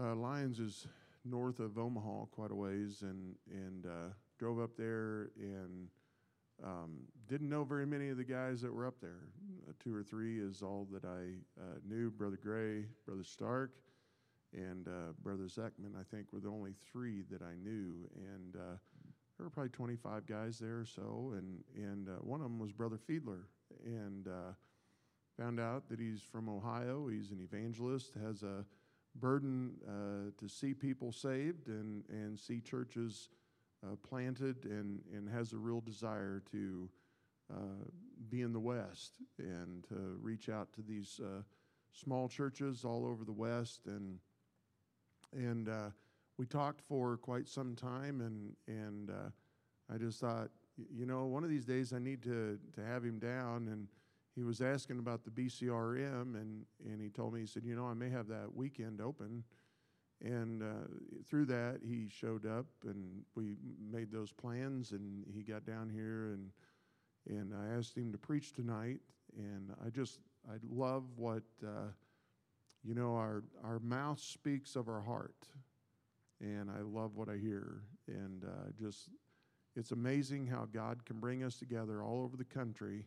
Uh, Lyons is north of Omaha quite a ways, and and uh, drove up there and um, didn't know very many of the guys that were up there. Uh, two or three is all that I uh, knew. Brother Gray, Brother Stark, and uh, Brother Zeckman. I think were the only three that I knew, and uh, there were probably 25 guys there or so, and and one of them was Brother Fiedler, and found out that he's from Ohio. He's an evangelist, has a burden uh, to see people saved and, and see churches uh, planted, and, and has a real desire to uh, be in the West and to reach out to these uh, small churches all over the West. And, and uh, we talked for quite some time, and, and I just thought, you know, one of these days I need to, to have him down and he was asking about the BCRM, and, and he told me, he said, You know, I may have that weekend open. And uh, through that, he showed up, and we made those plans, and he got down here, and, and I asked him to preach tonight. And I just, I love what, uh, you know, our, our mouth speaks of our heart. And I love what I hear. And uh, just, it's amazing how God can bring us together all over the country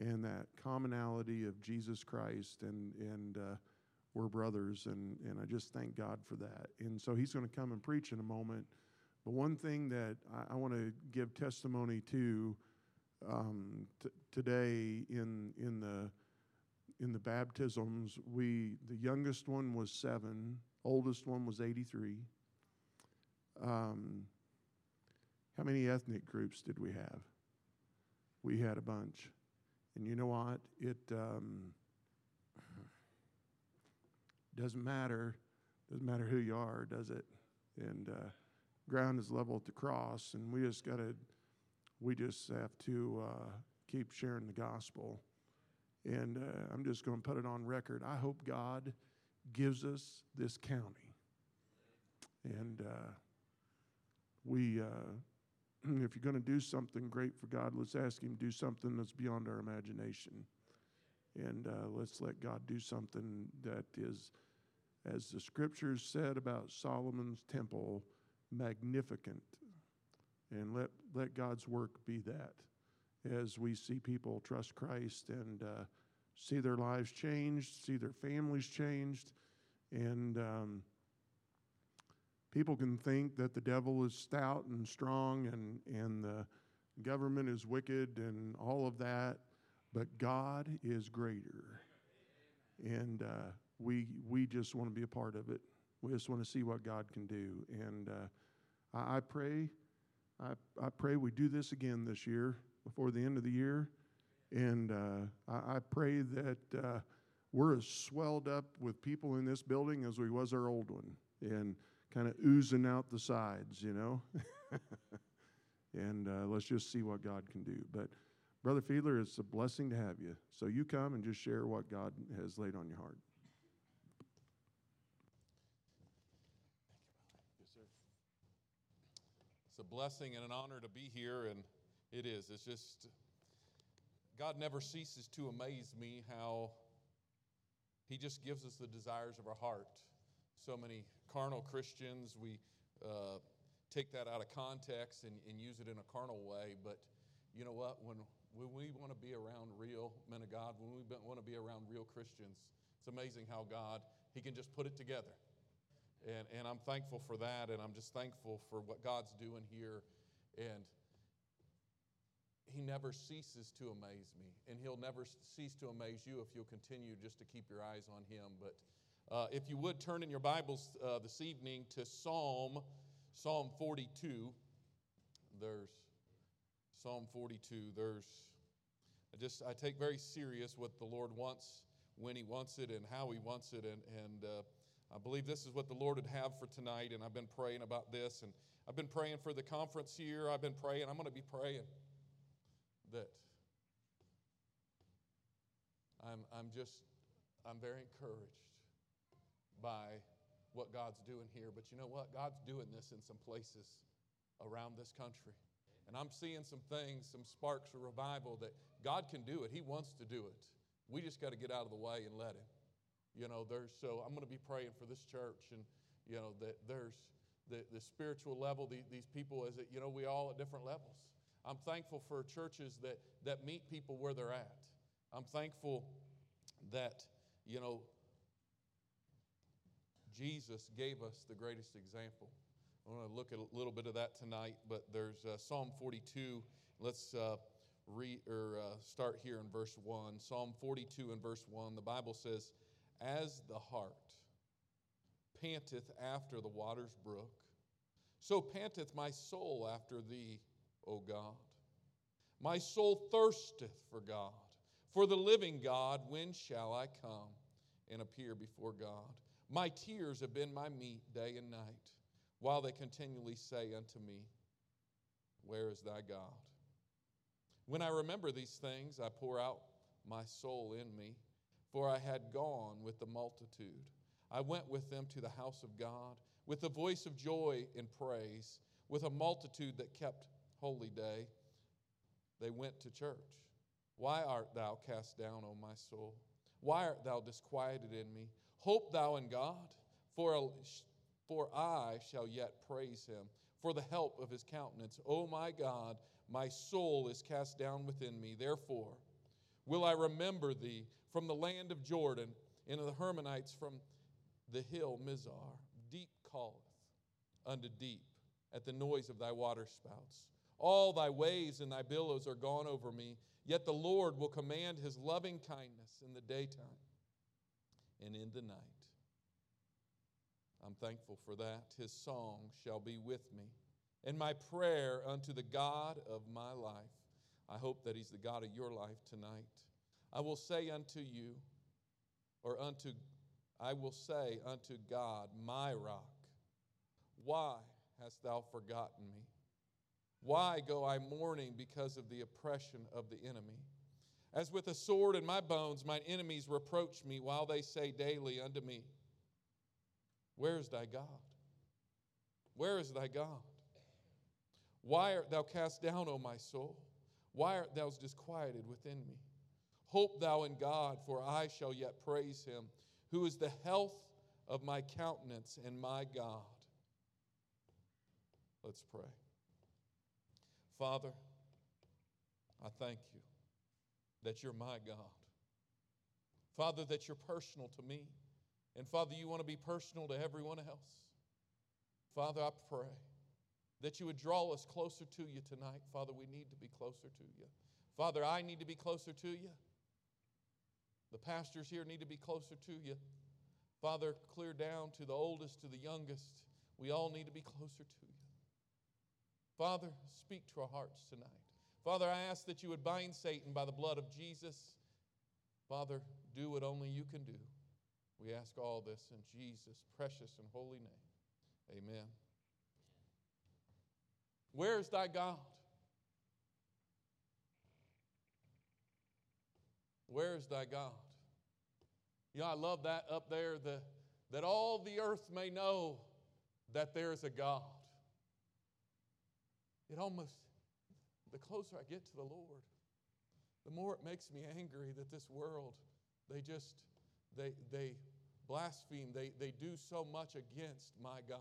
and that commonality of Jesus Christ, and and uh, we're brothers, and and I just thank God for that. And so He's going to come and preach in a moment. But one thing that I, I want to give testimony to um, t- today in in the in the baptisms, we the youngest one was seven, oldest one was eighty three. Um, how many ethnic groups did we have? We had a bunch. And you know what? It um, doesn't matter. Doesn't matter who you are, does it? And uh, ground is level at the cross, and we just got to. We just have to uh, keep sharing the gospel. And uh, I'm just going to put it on record. I hope God gives us this county. And uh, we uh, if you're going to do something great for God, let's ask Him to do something that's beyond our imagination. And uh, let's let God do something that is, as the scriptures said about Solomon's temple, magnificent. And let, let God's work be that as we see people trust Christ and uh, see their lives changed, see their families changed, and um, people can think that the devil is stout and strong and, and the government is wicked and all of that, but God is greater. And uh, we, we just want to be a part of it. We just want to see what God can do. And uh, I, I, pray, I, I pray we do this again this year before the end of the year. And uh, I, I, pray that uh, we're as swelled up with people in this building as we was our old one. And kind of oozing out the sides, you know. and uh, let's just see what God can do. But Brother Fiedler, it's a blessing to have you. So you come and just share what God has laid on your heart. It's a blessing and an honor to be here, and it is. It's just, God never ceases to amaze me how He just gives us the desires of our heart. So many carnal Christians, we uh, take that out of context and, and use it in a carnal way. But you know what? When, when we want to be around real men of God, when we want to be around real Christians, it's amazing how God, He can just put it together. And, and I'm thankful for that, and I'm just thankful for what God's doing here. And He never ceases to amaze me, and He'll never cease to amaze you if you'll continue just to keep your eyes on Him. But uh, if you would turn in your Bibles uh, this evening to Psalm, Psalm 42. There's Psalm 42. There's, I just, I take very serious what the Lord wants, when He wants it, and how He wants it. And, and uh, I believe this is what the Lord would have for tonight. And I've been praying about this. And I've been praying for the conference here. I've been praying. I'm going to be praying that I'm, I'm just, I'm very encouraged by what God's doing here. But you know what? God's doing this in some places around this country. And I'm seeing some things, some sparks of revival that God can do it. He wants to do it. We just got to get out of the way and let Him. You know, there's so I'm going to be praying for this church and you know, that there's the, the spiritual level, the, these people, as it, you know, we all at different levels. I'm thankful for churches that, that meet people where they're at. I'm thankful that, you know, Jesus gave us the greatest example. I want to look at a little bit of that tonight, but there's uh, Psalm 42. Let's uh, read or uh, start here in verse 1. Psalm 42 and verse 1. The Bible says, As the hart panteth after the water's brook, so panteth my soul after thee, O God. My soul thirsteth for God, for the living God. When shall I come and appear before God? My tears have been my meat day and night, while they continually say unto me, Where is thy God? When I remember these things, I pour out my soul in me, for I had gone with the multitude. I went with them to the house of God with a voice of joy and praise, with a multitude that kept holy day. They went to church. Why art thou cast down, O my soul? Why art thou disquieted in me? Hope thou in God, for, for I shall yet praise him for the help of his countenance. O my God, my soul is cast down within me. Therefore, will I remember thee from the land of Jordan and of the Hermonites from the hill Mizar. Deep calleth unto deep at the noise of thy waterspouts. All thy waves and thy billows are gone over me, yet the Lord will command his loving kindness in the daytime and in the night. I'm thankful for that. His song shall be with me, and my prayer unto the God of my life. I hope that he's the God of your life tonight. I will say unto you, or unto I will say unto God, my rock, why hast thou forgotten me? Why go I mourning because of the oppression of the enemy? As with a sword in my bones, mine enemies reproach me while they say daily unto me, Where is thy God? Where is thy God? Why art thou cast down, O my soul? Why art thou disquieted within me? Hope thou in God, for I shall yet praise him who is the health of my countenance and my God. Let's pray. Father, I thank you that you're my God. Father, that you're personal to me. And Father, you want to be personal to everyone else. Father, I pray that you would draw us closer to you tonight. Father, we need to be closer to you. Father, I need to be closer to you. The pastors here need to be closer to you. Father, clear down to the oldest, to the youngest. We all need to be closer to you. Father, speak to our hearts tonight. Father, I ask that you would bind Satan by the blood of Jesus. Father, do what only you can do. We ask all this in Jesus' precious and holy name. Amen. Where is thy God? Where is thy God? You know, I love that up there, the, that all the earth may know that there is a God. It almost, the closer I get to the Lord, the more it makes me angry that this world, they just, they, they blaspheme, they, they do so much against my God.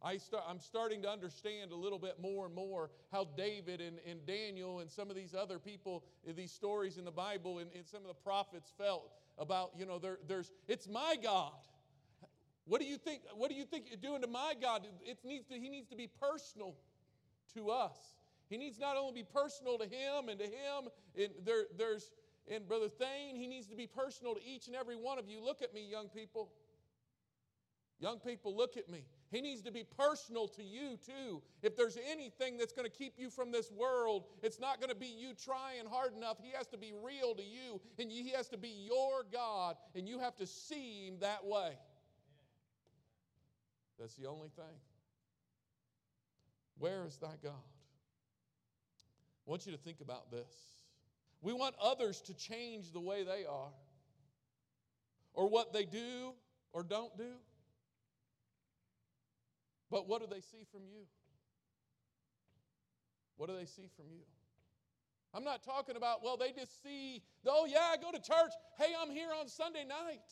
I start, I'm starting to understand a little bit more and more how David and, and Daniel and some of these other people, uh, these stories in the Bible and, and some of the prophets felt about, you know, there, there's, it's my God. What do you think? What do you think you're doing to my God? It needs to, he needs to be personal to us. He needs not only be personal to him and to him, and there, there's, and Brother Thane, he needs to be personal to each and every one of you. Look at me, young people. Young people, look at me. He needs to be personal to you too. If there's anything that's going to keep you from this world, it's not going to be you trying hard enough. He has to be real to you, and He has to be your God, and you have to see Him that way. That's the only thing. Where is thy God? I want you to think about this. We want others to change the way they are, or what they do or don't do. But what do they see from you? What do they see from you? I'm not talking about, well, they just see, oh, yeah, I go to church. Hey, I'm here on Sunday night.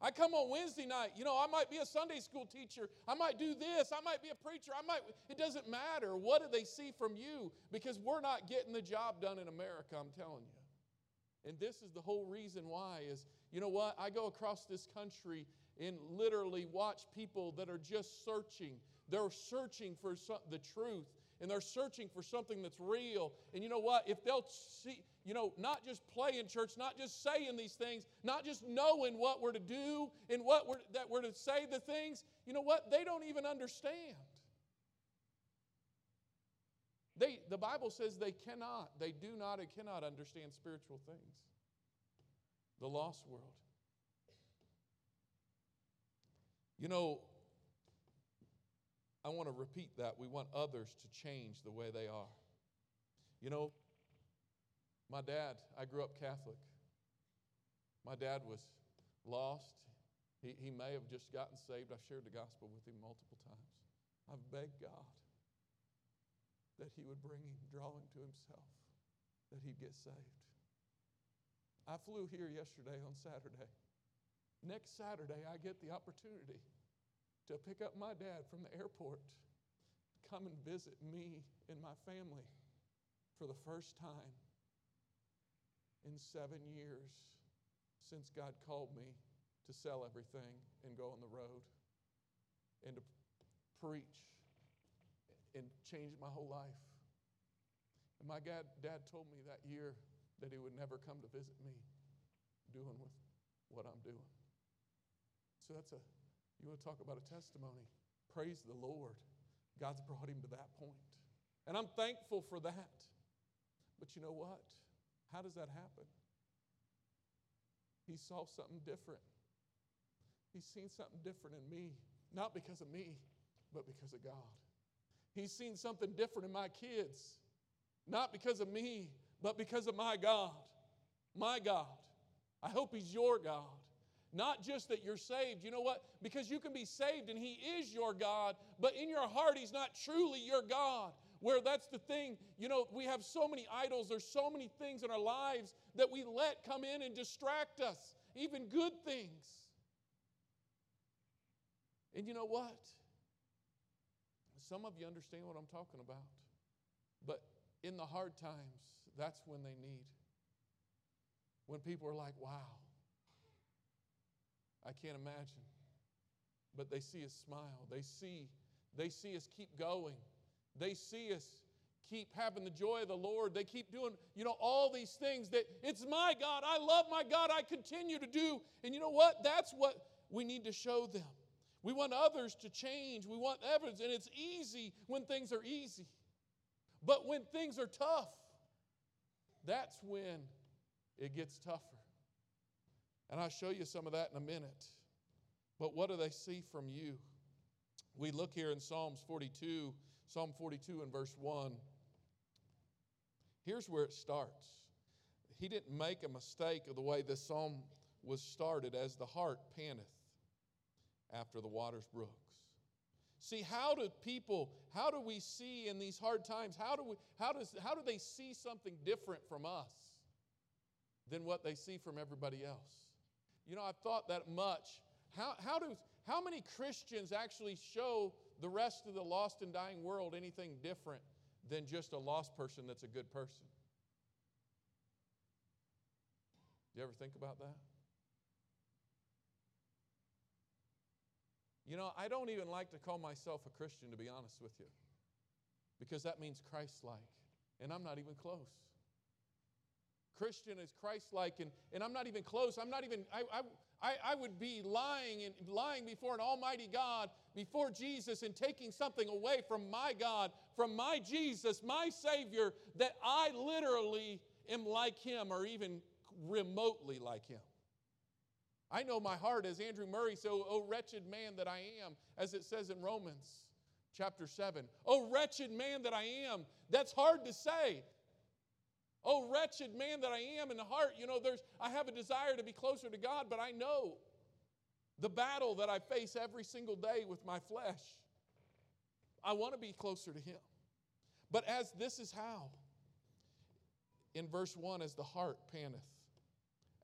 I come on Wednesday night, you know, I might be a Sunday school teacher. I might do this. I might be a preacher. I might, it doesn't matter. What do they see from you? Because we're not getting the job done in America, I'm telling you. And this is the whole reason why is, you know what? I go across this country and literally watch people that are just searching. They're searching for the truth and they're searching for something that's real. And you know what? If they'll see, you know, not just play in church, not just saying these things, not just knowing what we're to do and what we're, that we're to say the things, you know what? They don't even understand. They, the Bible says they cannot, they do not and cannot understand spiritual things. The lost world. You know, I want to repeat that. We want others to change the way they are. You know, my dad, I grew up Catholic. My dad was lost. He, he may have just gotten saved. I've shared the gospel with him multiple times. I've begged God that He would bring him, draw him to Himself, that he'd get saved. I flew here yesterday on Saturday. Next Saturday, I get the opportunity to pick up my dad from the airport, come and visit me and my family for the first time in seven years since God called me to sell everything and go on the road and to preach and change my whole life. And my dad, dad told me that year that he would never come to visit me doing with what I'm doing. So that's a you want to talk about a testimony? Praise the Lord. God's brought him to that point. And I'm thankful for that. But you know what? How does that happen? He saw something different. He's seen something different in me, not because of me, but because of God. He's seen something different in my kids, not because of me, but because of my God. My God. I hope He's your God. Not just that you're saved. You know what? Because you can be saved and He is your God, but in your heart, He's not truly your God. Where that's the thing, you know, we have so many idols, there's so many things in our lives that we let come in and distract us, even good things. And you know what? Some of you understand what I'm talking about. But in the hard times, that's when they need. When people are like, wow, I can't imagine. But they see us smile. They see, they see us keep going. They see us keep having the joy of the Lord. They keep doing, you know, all these things that it's my God. I love my God. I continue to do. And you know what? That's what we need to show them. We want others to change. We want evidence. And it's easy when things are easy. But when things are tough, that's when it gets tougher. And I'll show you some of that in a minute. But what do they see from you? We look here in Psalms 42, Psalm 42 and verse 1. Here's where it starts. He didn't make a mistake of the way this psalm was started as the hart panteth after the waters brooks. See, how do people, how do we see in these hard times, how do, we, how, does, how do they see something different from us than what they see from everybody else? You know, I've thought that much. How, how, do, how many Christians actually show the rest of the lost and dying world anything different than just a lost person that's a good person? Do you ever think about that? You know, I don't even like to call myself a Christian, to be honest with you, because that means Christ like, and I'm not even close. Christian is Christ like, and, and I'm not even close. I'm not even, I, I, I would be lying and lying before an almighty God, before Jesus, and taking something away from my God, from my Jesus, my Savior, that I literally am like Him or even remotely like Him. I know my heart, as Andrew Murray said, oh, oh wretched man that I am, as it says in Romans chapter 7. Oh, wretched man that I am. That's hard to say. Oh, wretched man that I am in the heart. You know, there's, I have a desire to be closer to God, but I know the battle that I face every single day with my flesh. I want to be closer to Him. But as this is how, in verse 1, as the hart panteth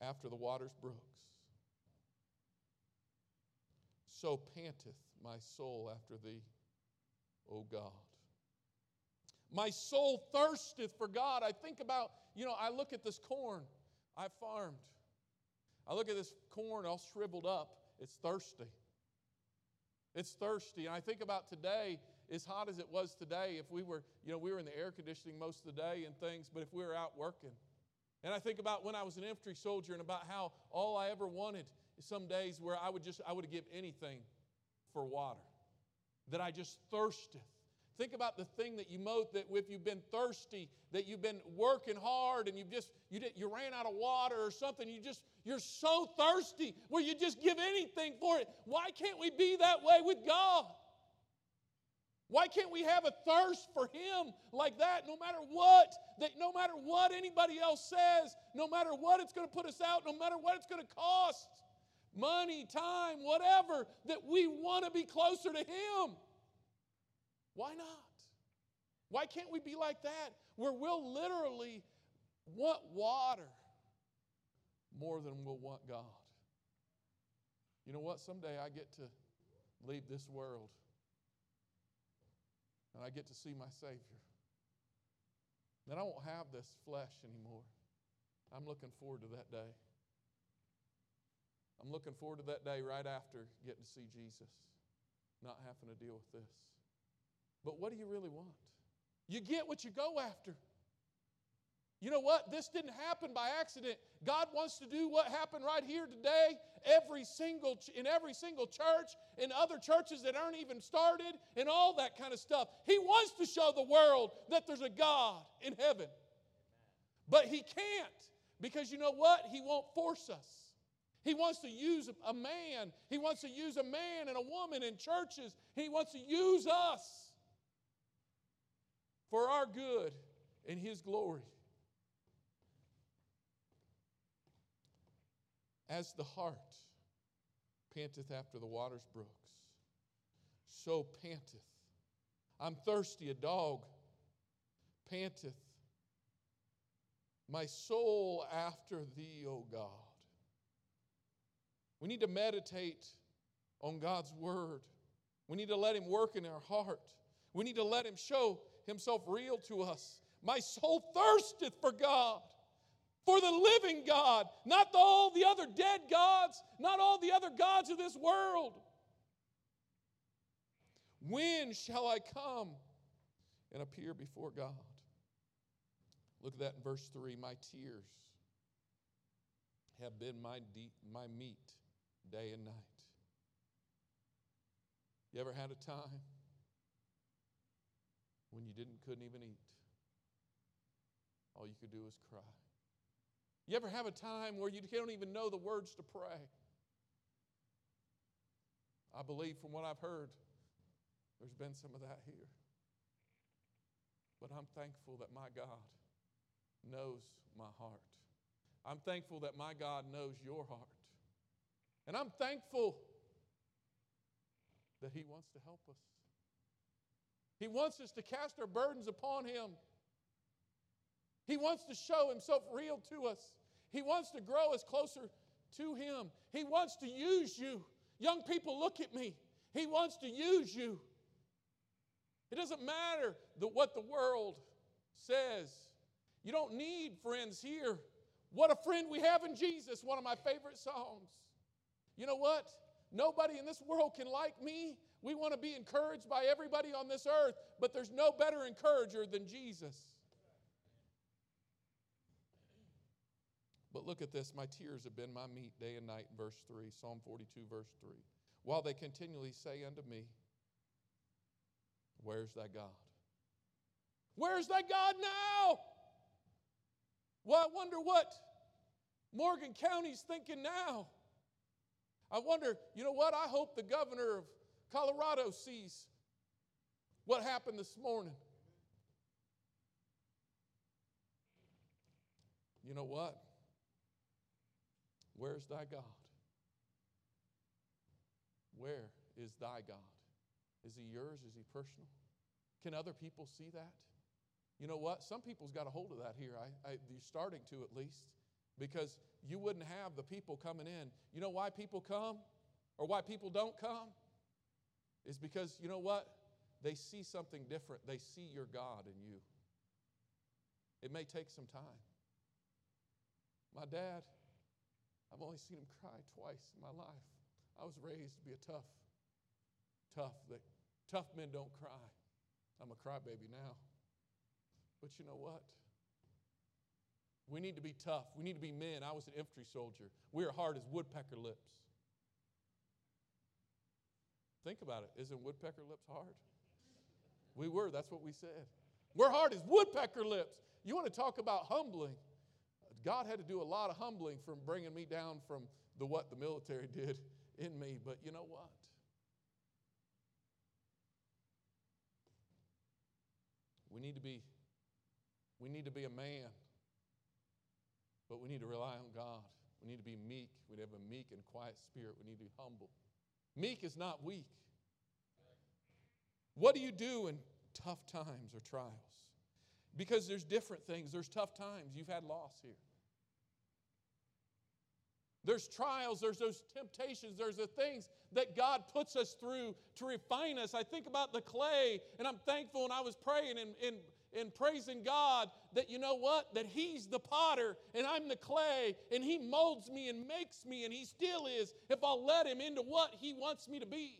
after the waters brooks. so panteth my soul after thee, O God. My soul thirsteth for God. I think about, you know, I look at this corn I farmed. I look at this corn all shriveled up. It's thirsty. It's thirsty. And I think about today, as hot as it was today, if we were, you know, we were in the air conditioning most of the day and things, but if we were out working. And I think about when I was an infantry soldier and about how all I ever wanted some days where I would just, I would give anything for water. That I just thirsted. Think about the thing that you mow that if you've been thirsty, that you've been working hard and you've just you did, you ran out of water or something, you just you're so thirsty where you just give anything for it. Why can't we be that way with God? Why can't we have a thirst for him like that no matter what that no matter what anybody else says, no matter what it's going to put us out, no matter what it's going to cost, money, time, whatever, that we want to be closer to him. Why not? Why can't we be like that where we'll literally want water more than we'll want God? You know what? Someday I get to leave this world and I get to see my Savior. Then I won't have this flesh anymore. I'm looking forward to that day. I'm looking forward to that day right after getting to see Jesus, not having to deal with this. But what do you really want? You get what you go after. You know what? This didn't happen by accident. God wants to do what happened right here today, every single in every single church, in other churches that aren't even started, and all that kind of stuff. He wants to show the world that there's a God in heaven. But he can't because you know what? He won't force us. He wants to use a man. He wants to use a man and a woman in churches. He wants to use us for our good and His glory. As the hart panteth after the water's brooks, so panteth. I'm thirsty, a dog panteth. My soul after thee, O God. We need to meditate on God's word. We need to let Him work in our heart. We need to let Him show himself real to us. My soul thirsteth for God, for the living God, not all the other dead gods, not all the other gods of this world. When shall I come and appear before God? Look at that in verse 3 My tears have been my, deep, my meat day and night. You ever had a time when you didn't couldn't even eat. All you could do was cry. You ever have a time where you don't even know the words to pray? I believe from what I've heard, there's been some of that here. But I'm thankful that my God knows my heart. I'm thankful that my God knows your heart. And I'm thankful that He wants to help us. He wants us to cast our burdens upon Him. He wants to show Himself real to us. He wants to grow us closer to Him. He wants to use you. Young people, look at me. He wants to use you. It doesn't matter the, what the world says. You don't need friends here. What a friend we have in Jesus, one of my favorite songs. You know what? Nobody in this world can like me. We want to be encouraged by everybody on this earth, but there's no better encourager than Jesus. But look at this my tears have been my meat day and night, verse 3, Psalm 42, verse 3. While they continually say unto me, Where's thy God? Where's thy God now? Well, I wonder what Morgan County's thinking now. I wonder, you know what? I hope the governor of Colorado sees what happened this morning. You know what? Where's thy God? Where is thy God? Is he yours? Is he personal? Can other people see that? You know what? Some people's got a hold of that here. I, I, you're starting to at least, because you wouldn't have the people coming in. You know why people come or why people don't come? Is because you know what? They see something different. They see your God in you. It may take some time. My dad, I've only seen him cry twice in my life. I was raised to be a tough, tough, that tough men don't cry. I'm a crybaby now. But you know what? We need to be tough. We need to be men. I was an infantry soldier. We are hard as woodpecker lips. Think about it. Isn't woodpecker lips hard? We were. That's what we said. We're hard as woodpecker lips. You want to talk about humbling? God had to do a lot of humbling from bringing me down from the what the military did in me. But you know what? We need to be we need to be a man. But we need to rely on God. We need to be meek. We need to have a meek and quiet spirit. We need to be humble. Meek is not weak. What do you do in tough times or trials? Because there's different things. There's tough times. You've had loss here. There's trials, there's those temptations, there's the things that God puts us through to refine us. I think about the clay, and I'm thankful and I was praying and, and, and praising God that you know what? That He's the potter and I'm the clay, and He molds me and makes me, and He still is if I'll let Him into what He wants me to be.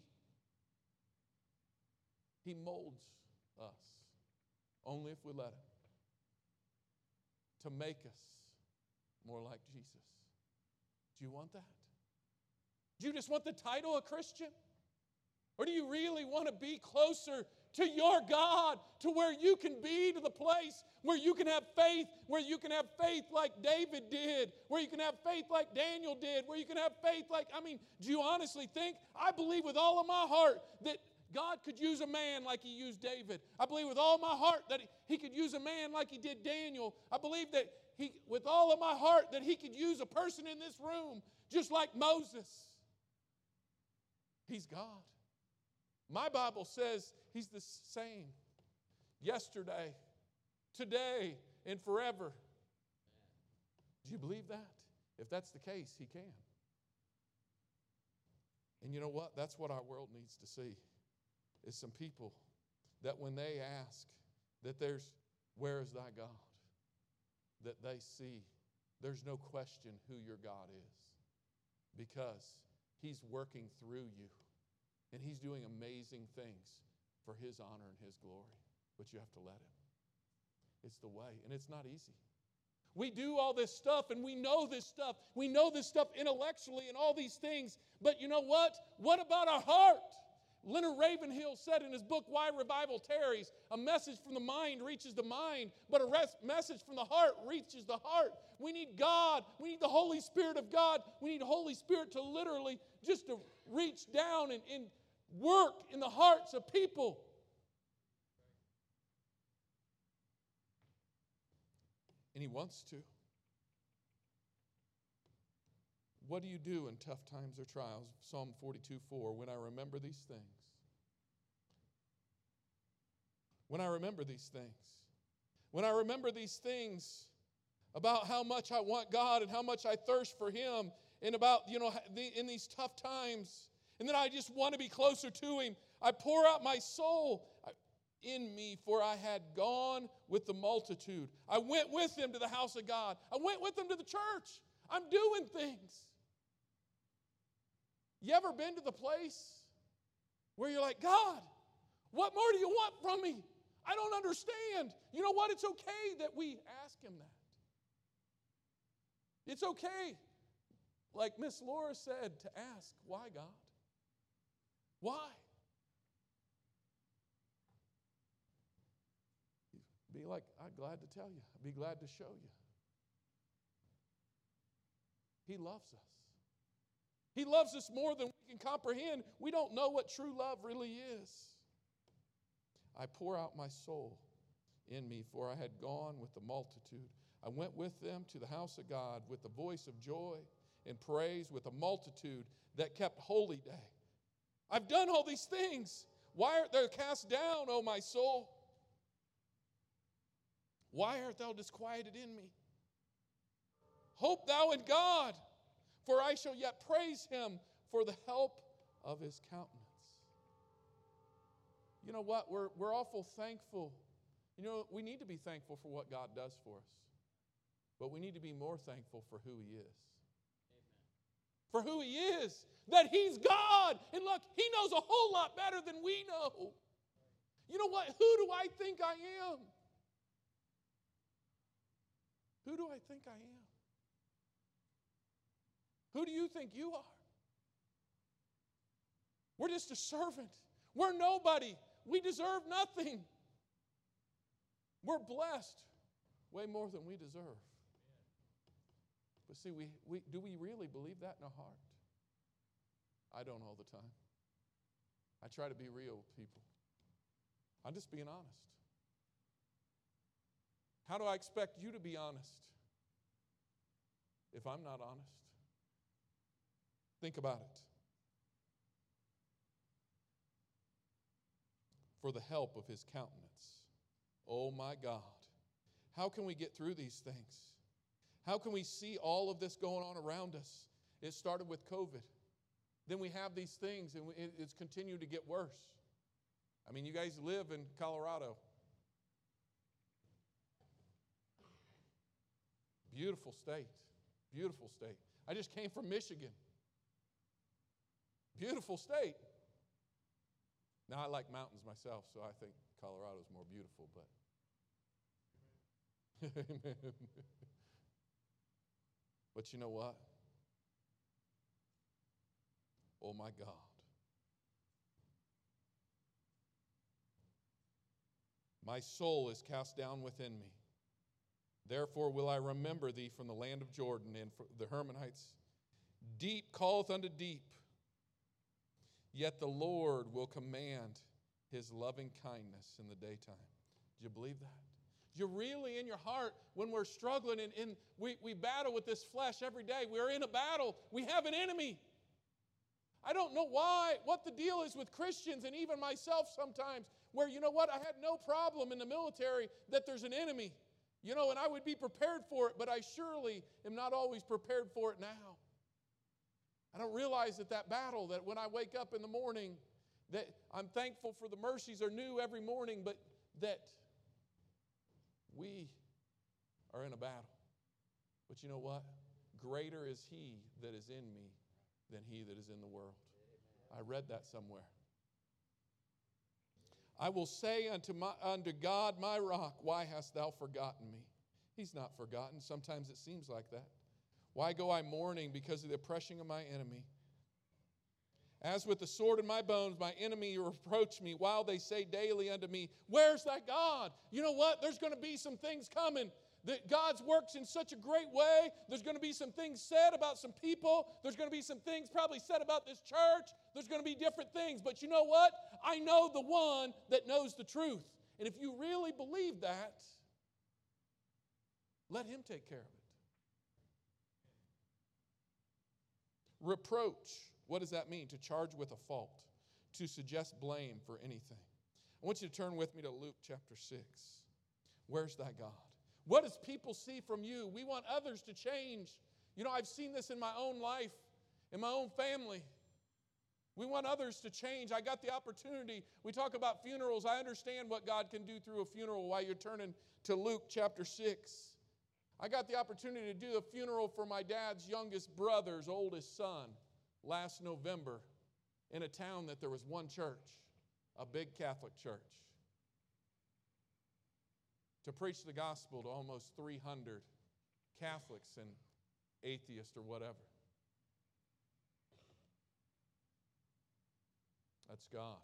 He molds us only if we let Him to make us more like Jesus. Do you want that? Do you just want the title of Christian? Or do you really want to be closer to your God, to where you can be, to the place where you can have faith, where you can have faith like David did, where you can have faith like Daniel did, where you can have faith like, I mean, do you honestly think? I believe with all of my heart that God could use a man like he used David. I believe with all my heart that he could use a man like he did Daniel. I believe that he, with all of my heart, that he could use a person in this room just like Moses. He's God. My Bible says he's the same yesterday, today, and forever. Do you believe that? If that's the case, he can. And you know what? That's what our world needs to see is some people that when they ask that there's, where is thy God? That they see there's no question who your God is because he's working through you and he's doing amazing things for his honor and his glory. But you have to let him. It's the way, and it's not easy. We do all this stuff and we know this stuff. We know this stuff intellectually and all these things. But you know what? What about our heart? Leonard Ravenhill said in his book, Why Revival Tarries, a message from the mind reaches the mind, but a res- message from the heart reaches the heart. We need God. We need the Holy Spirit of God. We need Holy Spirit to literally just to reach down and, and work in the hearts of people. And He wants to. What do you do in tough times or trials? Psalm 42 4. When I remember these things. When I remember these things. When I remember these things about how much I want God and how much I thirst for Him and about, you know, in these tough times, and then I just want to be closer to Him, I pour out my soul uh, in me, for I had gone with the multitude. I went with them to the house of God, I went with them to the church. I'm doing things. You ever been to the place where you're like, God, what more do you want from me? I don't understand. You know what? It's okay that we ask Him that. It's okay, like Miss Laura said, to ask, why God? Why? Be like, I'm glad to tell you. I'd be glad to show you. He loves us. He loves us more than we can comprehend. We don't know what true love really is. I pour out my soul in me, for I had gone with the multitude. I went with them to the house of God with the voice of joy and praise, with a multitude that kept holy day. I've done all these things. Why art thou cast down, O my soul? Why art thou disquieted in me? Hope thou in God for I shall yet praise him for the help of his countenance. you know what? We're, we're awful thankful. You know, we need to be thankful for what God does for us, but we need to be more thankful for who He is. For who He is, that He's God. And look, He knows a whole lot better than we know. You know what? Who do I think I am? Who do I think I am? Who do you think you are? We're just a servant. We're nobody. We deserve nothing. We're blessed way more than we deserve. But see, we, we, do we really believe that in our heart? I don't all the time. I try to be real with people. I'm just being honest. How do I expect you to be honest if I'm not honest? Think about it. For the help of his countenance. Oh my God. How can we get through these things? How can we see all of this going on around us? It started with COVID. Then we have these things, and it's continued to get worse. I mean, you guys live in Colorado. Beautiful state. Beautiful state. I just came from Michigan. Beautiful state. Now, I like mountains myself, so I think Colorado's more beautiful, but. but you know what? Oh my God. My soul is cast down within me. Therefore will I remember thee from the land of Jordan and the Hermonites. Deep calleth unto deep, yet the Lord will command his loving kindness in the daytime. Do you believe that? You really, in your heart, when we're struggling and, and we, we battle with this flesh every day, we're in a battle, we have an enemy. I don't know why, what the deal is with Christians and even myself sometimes, where you know what, I had no problem in the military that there's an enemy. You know, and I would be prepared for it, but I surely am not always prepared for it now. I don't realize that that battle, that when I wake up in the morning, that I'm thankful for the mercies are new every morning, but that we are in a battle. But you know what? Greater is He that is in me than he that is in the world. I read that somewhere. I will say unto, my, unto God, my rock, why hast thou forgotten me? He's not forgotten. Sometimes it seems like that. Why go I mourning because of the oppression of my enemy? As with the sword in my bones, my enemy reproach me while they say daily unto me, Where's thy God? You know what? There's going to be some things coming that God's works in such a great way. There's going to be some things said about some people. There's going to be some things probably said about this church. There's going to be different things. But you know what? I know the one that knows the truth. And if you really believe that, let him take care of it. Reproach. What does that mean? To charge with a fault, to suggest blame for anything. I want you to turn with me to Luke chapter 6. Where's thy God? What does people see from you? We want others to change. You know, I've seen this in my own life, in my own family. We want others to change. I got the opportunity. We talk about funerals. I understand what God can do through a funeral while you're turning to Luke chapter 6. I got the opportunity to do a funeral for my dad's youngest brother's oldest son last November in a town that there was one church, a big Catholic church to preach the gospel to almost 300 Catholics and atheists or whatever. That's God.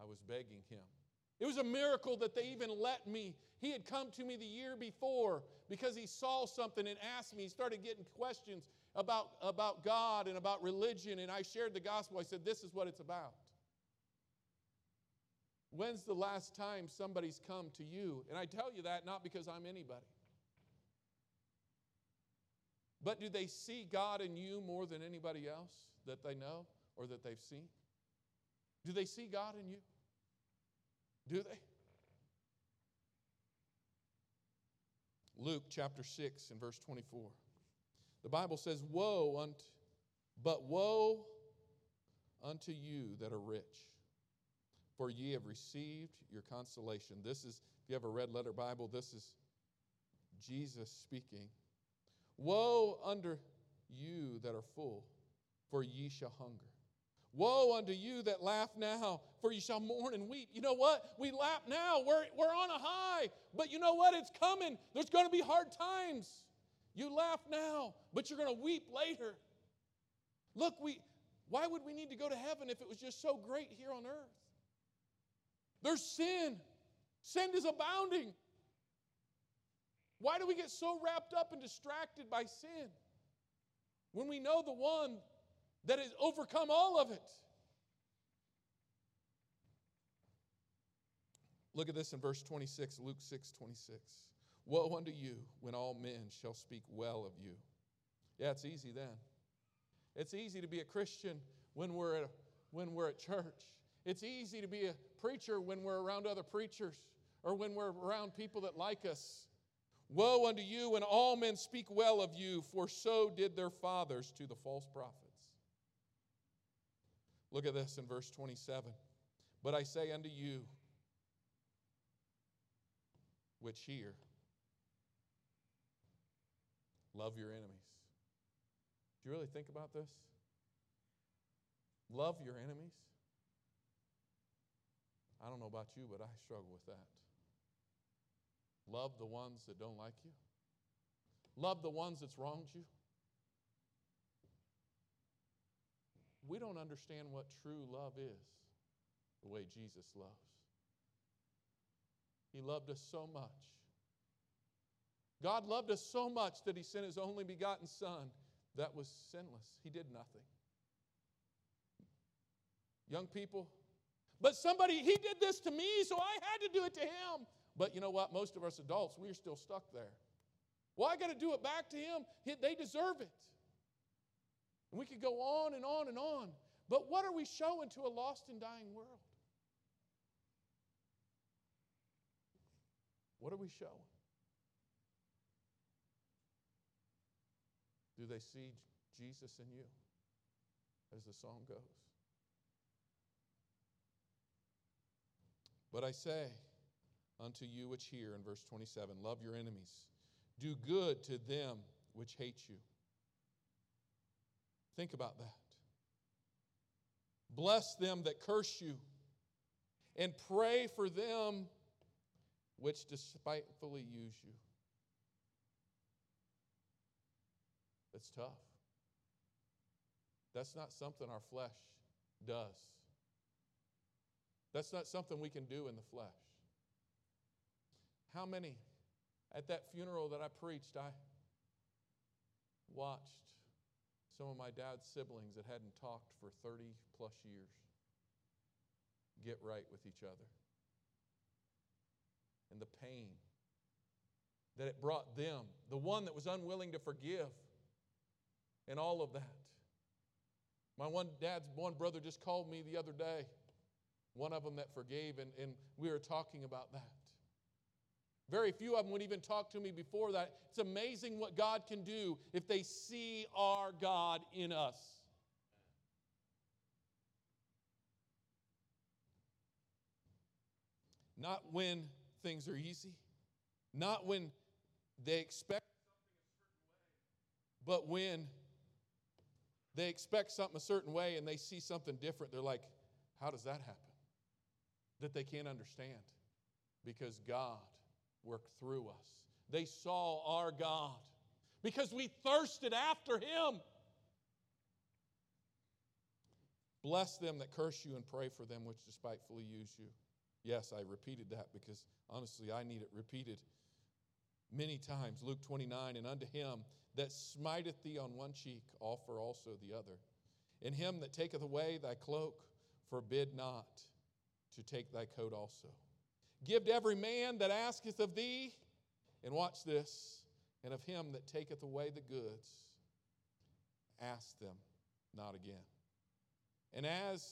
I was begging him. It was a miracle that they even let me. He had come to me the year before because he saw something and asked me. He started getting questions about, about God and about religion, and I shared the gospel. I said, This is what it's about. When's the last time somebody's come to you? And I tell you that not because I'm anybody. But do they see God in you more than anybody else that they know or that they've seen? Do they see God in you? Do they? Luke chapter 6 and verse 24. The Bible says, Woe unto, but woe unto you that are rich for ye have received your consolation. This is, if you have a red letter Bible, this is Jesus speaking. Woe unto you that are full, for ye shall hunger. Woe unto you that laugh now, for you shall mourn and weep. You know what? We laugh now. We're, we're on a high. But you know what? It's coming. There's going to be hard times. You laugh now, but you're going to weep later. Look, we why would we need to go to heaven if it was just so great here on earth? There's sin. Sin is abounding. Why do we get so wrapped up and distracted by sin when we know the one that has overcome all of it? Look at this in verse 26, Luke 6 26. Woe unto you when all men shall speak well of you. Yeah, it's easy then. It's easy to be a Christian when we're at, when we're at church. It's easy to be a preacher when we're around other preachers or when we're around people that like us. Woe unto you when all men speak well of you, for so did their fathers to the false prophets. Look at this in verse 27. But I say unto you, which hear, love your enemies. Do you really think about this? Love your enemies. I don't know about you, but I struggle with that. Love the ones that don't like you. Love the ones that's wronged you. We don't understand what true love is the way Jesus loves. He loved us so much. God loved us so much that He sent His only begotten Son that was sinless. He did nothing. Young people, but somebody, he did this to me, so I had to do it to him. But you know what? Most of us adults, we're still stuck there. Well, I got to do it back to him. They deserve it. And we could go on and on and on. But what are we showing to a lost and dying world? What are we showing? Do they see Jesus in you? As the song goes. But I say unto you which hear, in verse 27, love your enemies, do good to them which hate you. Think about that. Bless them that curse you, and pray for them which despitefully use you. It's tough. That's not something our flesh does. That's not something we can do in the flesh. How many at that funeral that I preached, I watched some of my dad's siblings that hadn't talked for 30 plus years get right with each other. And the pain that it brought them, the one that was unwilling to forgive, and all of that. My one dad's one brother just called me the other day, one of them that forgave, and, and we were talking about that. Very few of them would even talk to me before that. It's amazing what God can do if they see our God in us. Not when things are easy, not when they expect but when they expect something a certain way and they see something different, they're like, how does that happen? That they can't understand because God worked through us. They saw our God because we thirsted after Him. Bless them that curse you and pray for them which despitefully use you. Yes, I repeated that because honestly, I need it repeated many times. Luke 29, and unto him that smiteth thee on one cheek, offer also the other. And him that taketh away thy cloak, forbid not to take thy coat also. Give to every man that asketh of thee, and watch this, and of him that taketh away the goods, ask them not again. And as,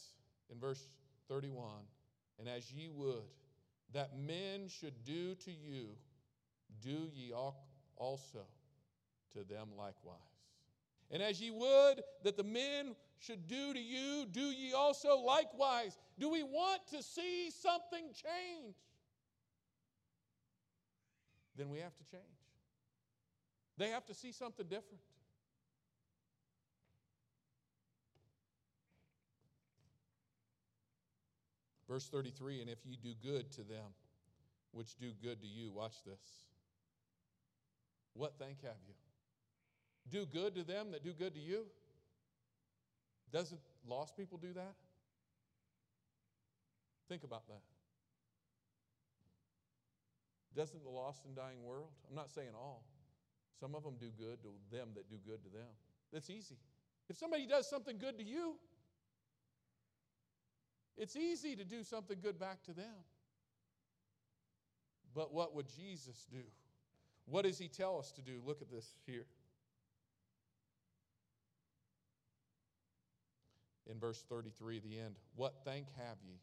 in verse 31, and as ye would that men should do to you, do ye also to them likewise. And as ye would that the men should do to you, do ye also likewise. Do we want to see something change? Then we have to change. They have to see something different. Verse 33 And if ye do good to them which do good to you, watch this. What thank have you? Do good to them that do good to you? Doesn't lost people do that? Think about that. Doesn't the lost and dying world? I'm not saying all. Some of them do good to them that do good to them. That's easy. If somebody does something good to you, it's easy to do something good back to them. But what would Jesus do? What does he tell us to do? Look at this here. In verse 33, the end. What thank have ye?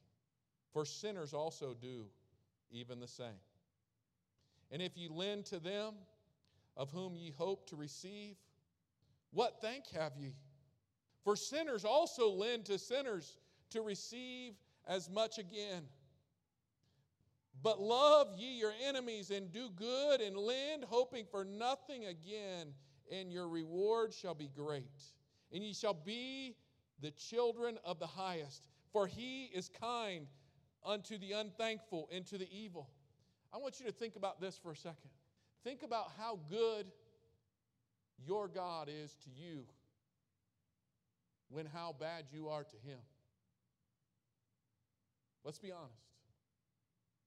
For sinners also do even the same. And if ye lend to them of whom ye hope to receive, what thank have ye? For sinners also lend to sinners to receive as much again. But love ye your enemies and do good and lend, hoping for nothing again, and your reward shall be great. And ye shall be the children of the highest, for he is kind unto the unthankful and to the evil. I want you to think about this for a second. Think about how good your God is to you when how bad you are to him. Let's be honest.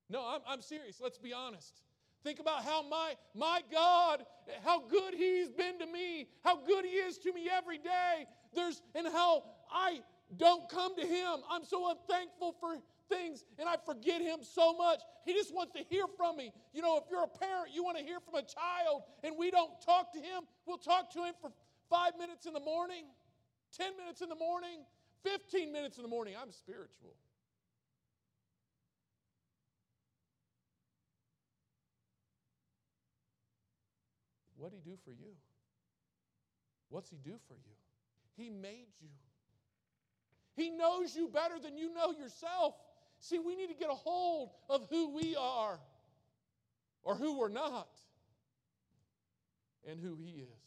No, I'm, I'm serious. Let's be honest. Think about how my, my God, how good He's been to me, how good He is to me every day. There's and how I don't come to Him. I'm so unthankful for things and I forget Him so much. He just wants to hear from me. You know, if you're a parent, you want to hear from a child and we don't talk to Him, we'll talk to Him for five minutes in the morning, 10 minutes in the morning, 15 minutes in the morning. I'm spiritual. What'd he do for you? What's he do for you? He made you. He knows you better than you know yourself. See, we need to get a hold of who we are or who we're not and who he is.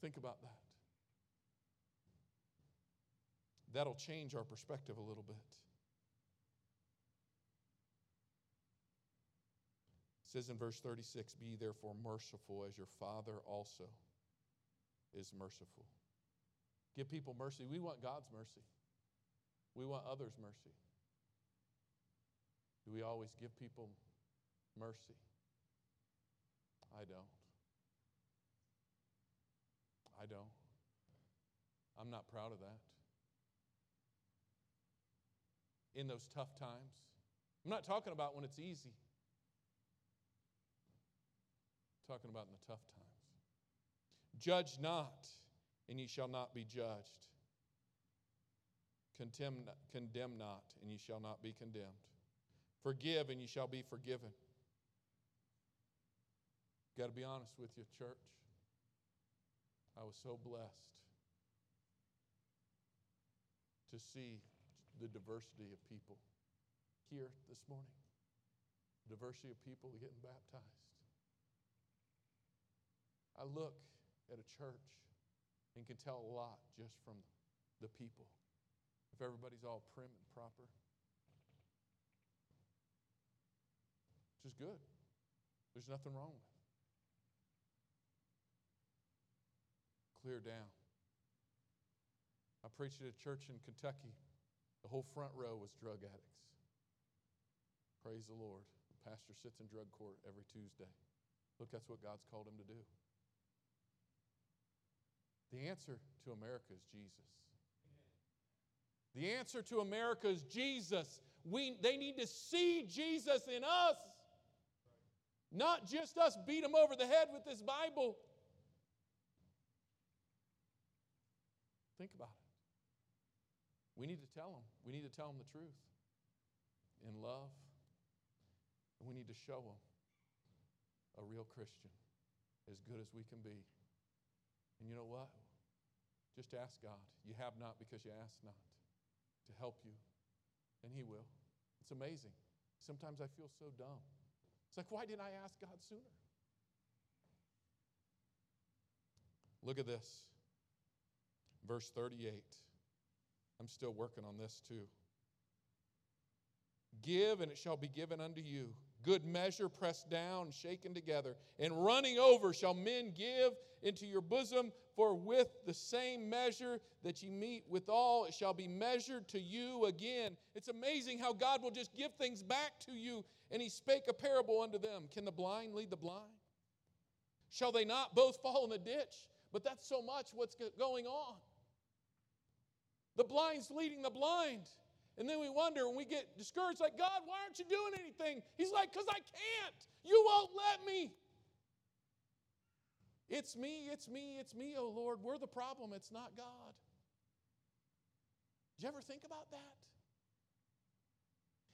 Think about that. That'll change our perspective a little bit. It says in verse 36 Be therefore merciful as your Father also is merciful. Give people mercy. We want God's mercy, we want others' mercy. Do we always give people mercy? I don't. I don't. I'm not proud of that. In those tough times, I'm not talking about when it's easy talking about in the tough times. Judge not, and ye shall not be judged. Condemn, condemn not, and ye shall not be condemned. Forgive, and ye shall be forgiven. Got to be honest with you, church. I was so blessed to see the diversity of people here this morning. Diversity of people getting baptized. I look at a church and can tell a lot just from the people. If everybody's all prim and proper, which is good. There's nothing wrong with it. Clear down. I preached at a church in Kentucky. The whole front row was drug addicts. Praise the Lord. The pastor sits in drug court every Tuesday. Look, that's what God's called him to do. The answer to America is Jesus. The answer to America is Jesus. We, they need to see Jesus in us, not just us beat them over the head with this Bible. Think about it. We need to tell them. We need to tell them the truth in love. And we need to show them a real Christian as good as we can be. And you know what? Just ask God. You have not because you ask not to help you, and He will. It's amazing. Sometimes I feel so dumb. It's like, why didn't I ask God sooner? Look at this. Verse 38. I'm still working on this too. Give, and it shall be given unto you. Good measure, pressed down, shaken together, and running over shall men give into your bosom. For with the same measure that ye meet withal, it shall be measured to you again. It's amazing how God will just give things back to you. And he spake a parable unto them Can the blind lead the blind? Shall they not both fall in the ditch? But that's so much what's going on. The blind's leading the blind. And then we wonder when we get discouraged, like, God, why aren't you doing anything? He's like, because I can't. You won't let me. It's me, it's me, it's me, oh Lord. We're the problem, it's not God. Did you ever think about that?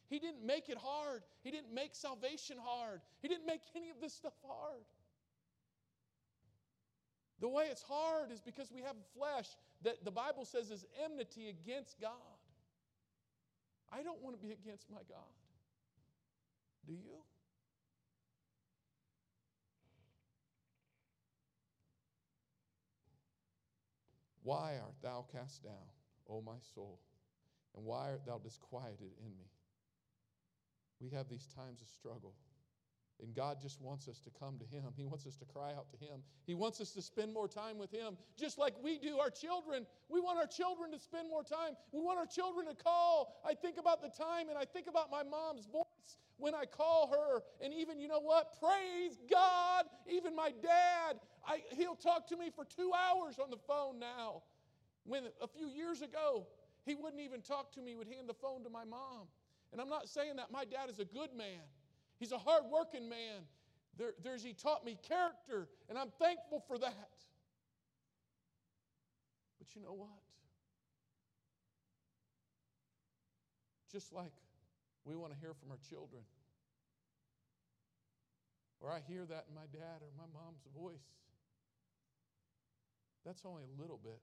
He didn't make it hard. He didn't make salvation hard. He didn't make any of this stuff hard. The way it's hard is because we have flesh that the Bible says is enmity against God. I don't want to be against my God. Do you? Why art thou cast down, O my soul? And why art thou disquieted in me? We have these times of struggle. And God just wants us to come to Him. He wants us to cry out to Him. He wants us to spend more time with Him, just like we do our children. We want our children to spend more time. We want our children to call. I think about the time and I think about my mom's voice when I call her. And even, you know what? Praise God. Even my dad, I, he'll talk to me for two hours on the phone now. When a few years ago, he wouldn't even talk to me, he would hand the phone to my mom. And I'm not saying that my dad is a good man. He's a hardworking man. There, there's, he taught me character, and I'm thankful for that. But you know what? Just like we want to hear from our children, or I hear that in my dad or my mom's voice, that's only a little bit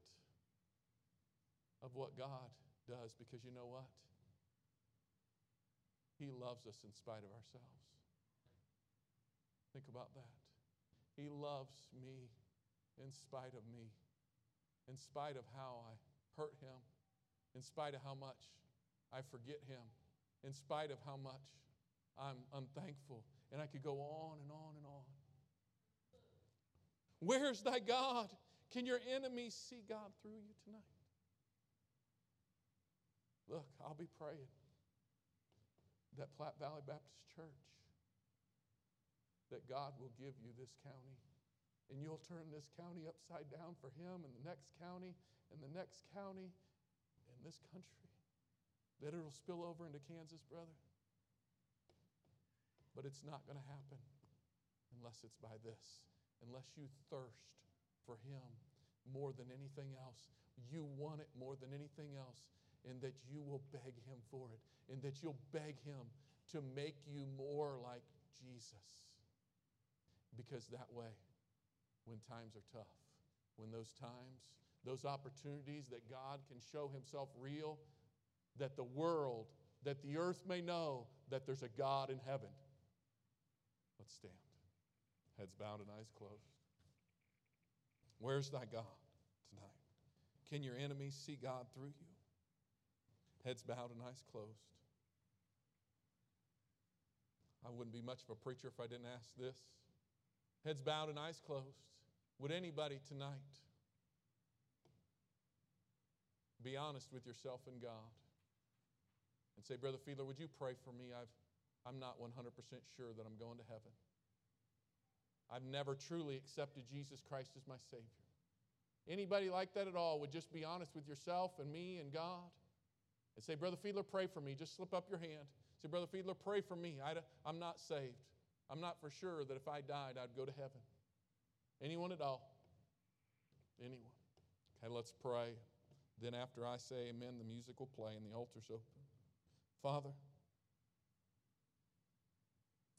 of what God does because you know what? He loves us in spite of ourselves. Think about that. He loves me in spite of me, in spite of how I hurt him, in spite of how much I forget him, in spite of how much I'm unthankful. And I could go on and on and on. Where's thy God? Can your enemies see God through you tonight? Look, I'll be praying that Platte Valley Baptist Church, that God will give you this county. And you'll turn this county upside down for Him, and the next county, and the next county, and this country. That it'll spill over into Kansas, brother. But it's not going to happen unless it's by this, unless you thirst for Him more than anything else. You want it more than anything else and that you will beg Him for it, and that you'll beg Him to make you more like Jesus. Because that way, when times are tough, when those times, those opportunities that God can show Himself real, that the world, that the earth may know that there's a God in heaven. Let's stand. Heads bowed and eyes closed. Where's thy God tonight? Can your enemies see God through you? heads bowed and eyes closed. I wouldn't be much of a preacher if I didn't ask this. Heads bowed and eyes closed. Would anybody tonight be honest with yourself and God and say, Brother Fiedler, would you pray for me? I've, I'm not 100% sure that I'm going to heaven. I've never truly accepted Jesus Christ as my Savior. Anybody like that at all would just be honest with yourself and me and God and say, Brother Fiedler, pray for me. Just slip up your hand. Say, Brother Fiedler, pray for me. I, I'm not saved. I'm not for sure that if I died, I'd go to heaven. Anyone at all? Anyone? Okay, let's pray. Then, after I say amen, the music will play and the altar's open. Father,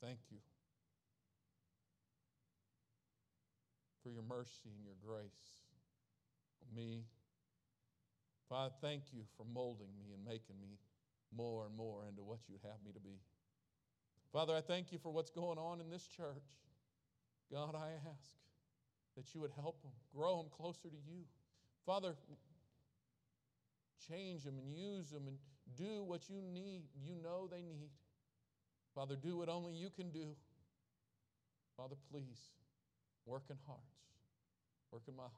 thank you for your mercy and your grace on me Father, thank you for molding me and making me more and more into what you'd have me to be. Father, I thank you for what's going on in this church. God, I ask that you would help them, grow them closer to you. Father, change them and use them and do what you need, you know they need. Father, do what only you can do. Father, please work in hearts, work in my heart.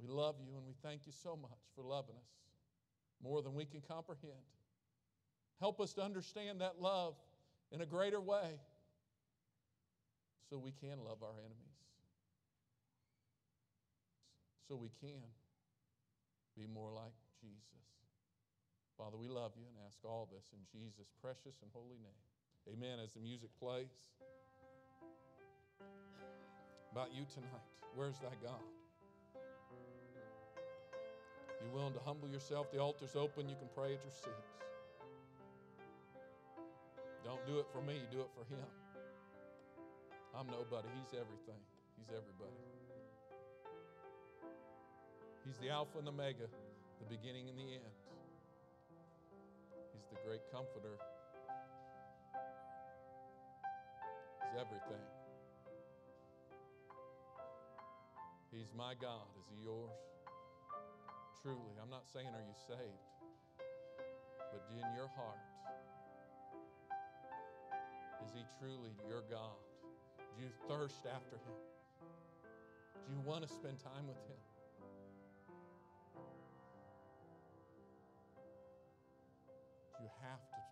We love you and we thank you so much for loving us more than we can comprehend. Help us to understand that love in a greater way so we can love our enemies, so we can be more like Jesus. Father, we love you and ask all this in Jesus' precious and holy name. Amen. As the music plays, about you tonight, where's thy God? You willing to humble yourself? The altar's open. You can pray at your seats. Don't do it for me, do it for Him. I'm nobody. He's everything, He's everybody. He's the Alpha and the Omega, the beginning and the end. The great comforter. He's everything. He's my God. Is He yours? Truly, I'm not saying are you saved, but in your heart, is He truly your God? Do you thirst after Him? Do you want to spend time with Him?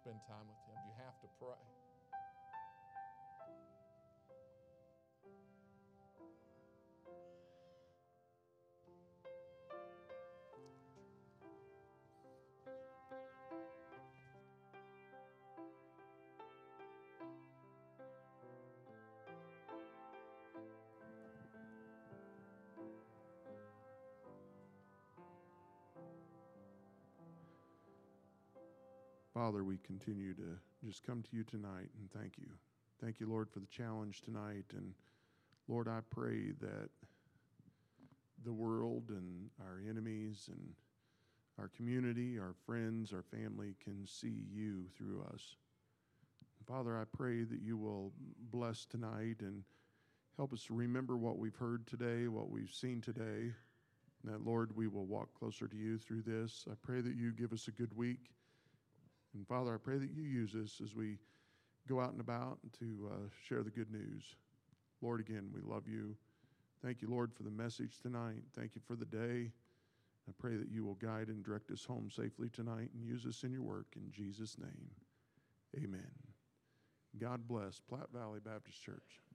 Spend time with Him? You have to pray? Father, we continue to just come to you tonight and thank you. Thank you, Lord, for the challenge tonight. And Lord, I pray that the world and our enemies and our community, our friends, our family can see you through us. Father, I pray that you will bless tonight and help us to remember what we've heard today, what we've seen today. And that, Lord, we will walk closer to you through this. I pray that you give us a good week. And Father, I pray that you use us as we go out and about to uh, share the good news. Lord, again, we love you. Thank you, Lord, for the message tonight. Thank you for the day. I pray that you will guide and direct us home safely tonight and use us in your work. In Jesus' name, amen. God bless Platte Valley Baptist Church.